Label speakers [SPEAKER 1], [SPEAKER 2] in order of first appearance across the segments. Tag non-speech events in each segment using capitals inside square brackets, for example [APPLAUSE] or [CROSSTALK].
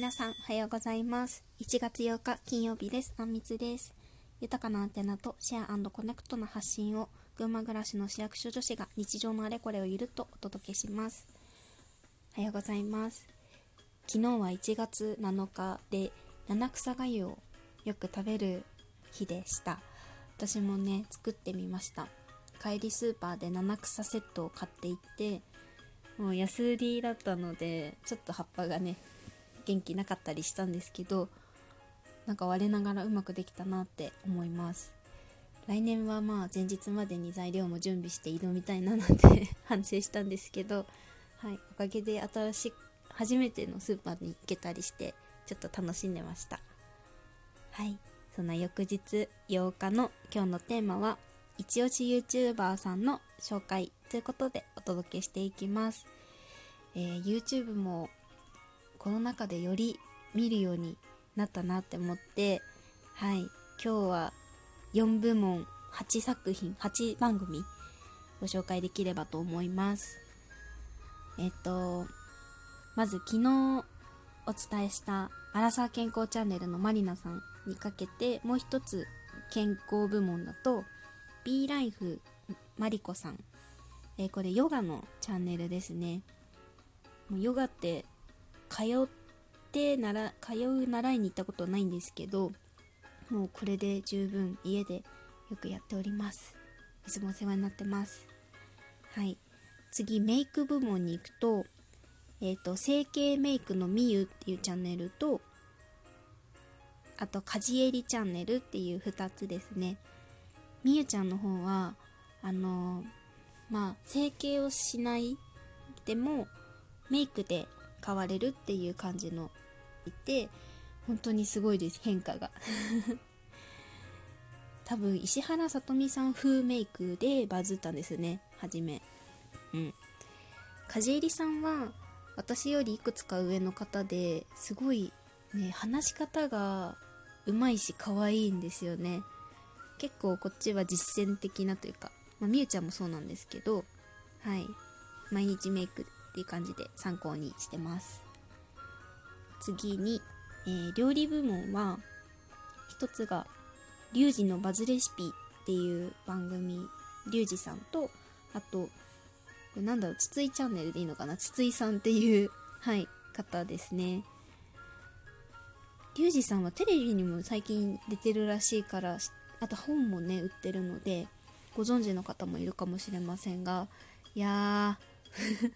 [SPEAKER 1] 皆さんおはようございます。1月8日金曜日です。あんみつです。豊かなアンテナとシェアコネクトな発信を群馬暮らしの市役所女子が日常のあれこれをゆるっとお届けします。おはようございます。昨日は1月7日で七草がゆをよく食べる日でした。私もね作ってみました。帰りスーパーで七草セットを買っていってもう安売りだったのでちょっと葉っぱがね元気なかったりしたんですけどなんか我ながらうまくできたなって思います。来年はまあ前日までに材料も準備して挑みたいななんて反省したんですけど、はい、おかげで新しい初めてのスーパーに行けたりしてちょっと楽しんでました。はいそんな翌日8日の今日のテーマは一押し YouTuber さんの紹介ということでお届けしていきます、えー、YouTube もこの中でより見るようになったなって思ってはい今日は4部門8作品8番組ご紹介できればと思います。えっとまず昨日お伝えしたアラサー健康チャンネルのマリナさんにかけてもう一つ健康部門だと B ライフマリコさん、えー、これヨガのチャンネルですね。もうヨガって通ってなら通う習いに行ったことはないんですけどもうこれで十分家でよくやっております。いつもお世話になってます。はい。次メイク部門に行くとえっ、ー、と整形メイクのみゆっていうチャンネルとあとかじえりチャンネルっていう2つですね。みゆちゃんの方はあのまあ整形をしないでもメイクで変われるっていう感じのいて本当にすごいです変化が。[LAUGHS] 多分石原さとみさん風メイクでバズったんですね初め。うん。梶入さんは私よりいくつか上の方ですごいね話し方がうまいし可愛いんですよね。結構こっちは実践的なというか、まあ、みゆちゃんもそうなんですけどはい。毎日メイクっていう感じで参考にしてます。次に、えー、料理部門は一つが「リュウジのバズレシピ」っていう番組リュウジさんとあとこれなんだろう筒井チャンネルでいいのかな？筒井さんっていう [LAUGHS] はい方ですね。リュウジさんはテレビにも最近出てるらしいからあと本もね売ってるのでご存知の方もいるかもしれませんがいやー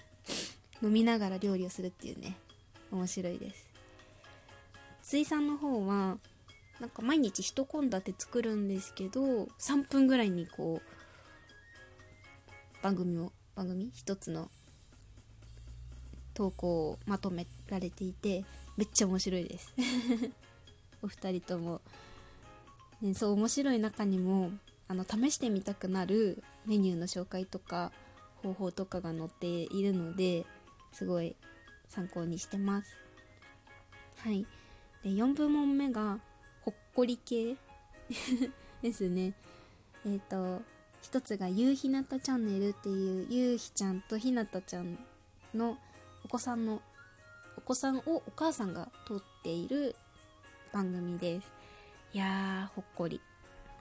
[SPEAKER 1] 飲みながら料理をするっていうね。面白いです。水産の方はなんか毎日一献立作るんですけど3分ぐらいにこう番組を番組？一つの投稿をまとめられていてめっちゃ面白いです。[LAUGHS] お二人とも、ね、そう面白い中にもあの試してみたくなるメニューの紹介とか方法とかが載っているのですごい参考にしてます。はい。で4部門目がほっこり系 [LAUGHS] ですね。えっ、ー、と一つがゆうひなたチャンネルっていうゆうひちゃんとひなたちゃんのお子さんのお子さんをお母さんが撮っている番組です。いやーほっこり。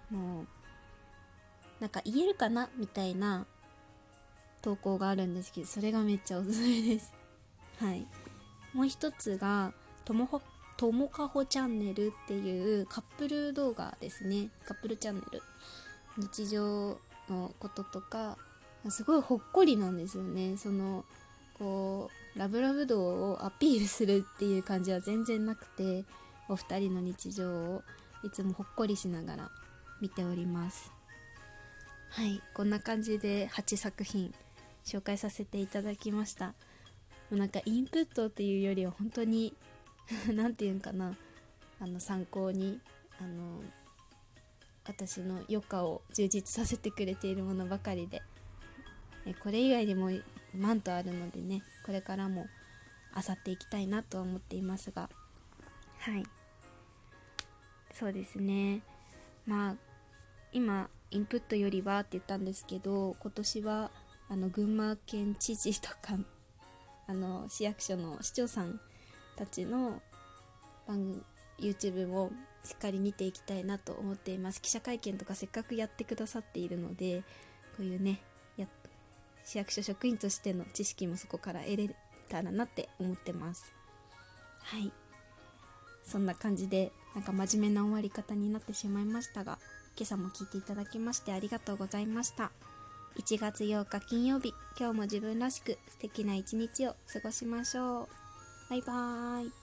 [SPEAKER 1] もうなんか言えるかなみたいな投稿があるんですけどそれがめっちゃおすすめです。はい。もう一つがともほともかほチャンネルっていうカップル動画ですね。カップルチャンネル。日常のこととかすごいほっこりなんですよね。そのこうラブラブ度をアピールするっていう感じは全然なくてお二人の日常をいつもほっこりしながら見ております。はい。こんな感じで8作品紹介させていただきました。もうなんかインプットっていうよりは本当に [LAUGHS] 何て言うんかな。あの参考にあの私の余暇を充実させてくれているものばかりで。えこれ以外にもマントあるのでねこれからも漁っていきたいなとは思っていますが。はい。そうですね。まあ今インプットよりはって言ったんですけど今年はあの群馬県知事とかあの市役所の市長さんたちの番 YouTube もしっかり見ていきたいなと思っています。記者会見とかせっかくやってくださっているのでこういうねや市役所職員としての知識もそこから得れたらなって思ってます。はい。そんな感じでなんか真面目な終わり方になってしまいましたが今朝も聞いていただきましてありがとうございました。1月8日金曜日今日も自分らしく素敵な一日を過ごしましょう。バイバーイ。